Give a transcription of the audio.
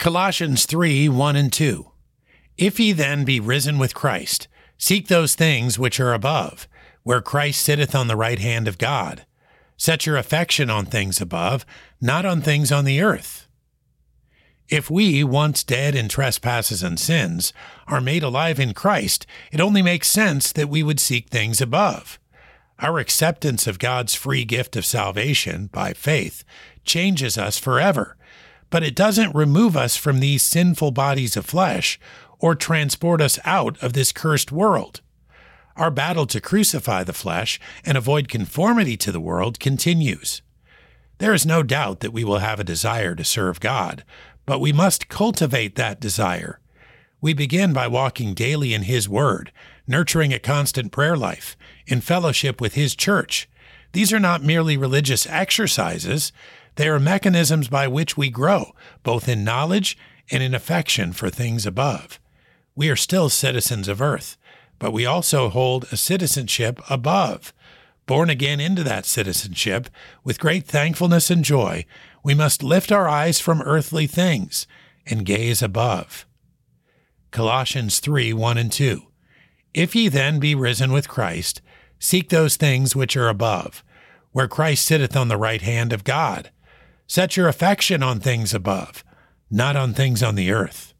Colossians 3 1 and 2. If ye then be risen with Christ, seek those things which are above, where Christ sitteth on the right hand of God. Set your affection on things above, not on things on the earth. If we, once dead in trespasses and sins, are made alive in Christ, it only makes sense that we would seek things above. Our acceptance of God's free gift of salvation by faith changes us forever, but it doesn't remove us from these sinful bodies of flesh or transport us out of this cursed world. Our battle to crucify the flesh and avoid conformity to the world continues. There is no doubt that we will have a desire to serve God, but we must cultivate that desire. We begin by walking daily in His Word, nurturing a constant prayer life, in fellowship with His church. These are not merely religious exercises, they are mechanisms by which we grow, both in knowledge and in affection for things above. We are still citizens of earth, but we also hold a citizenship above. Born again into that citizenship, with great thankfulness and joy, we must lift our eyes from earthly things and gaze above. Colossians 3 1 and 2. If ye then be risen with Christ, seek those things which are above, where Christ sitteth on the right hand of God. Set your affection on things above, not on things on the earth.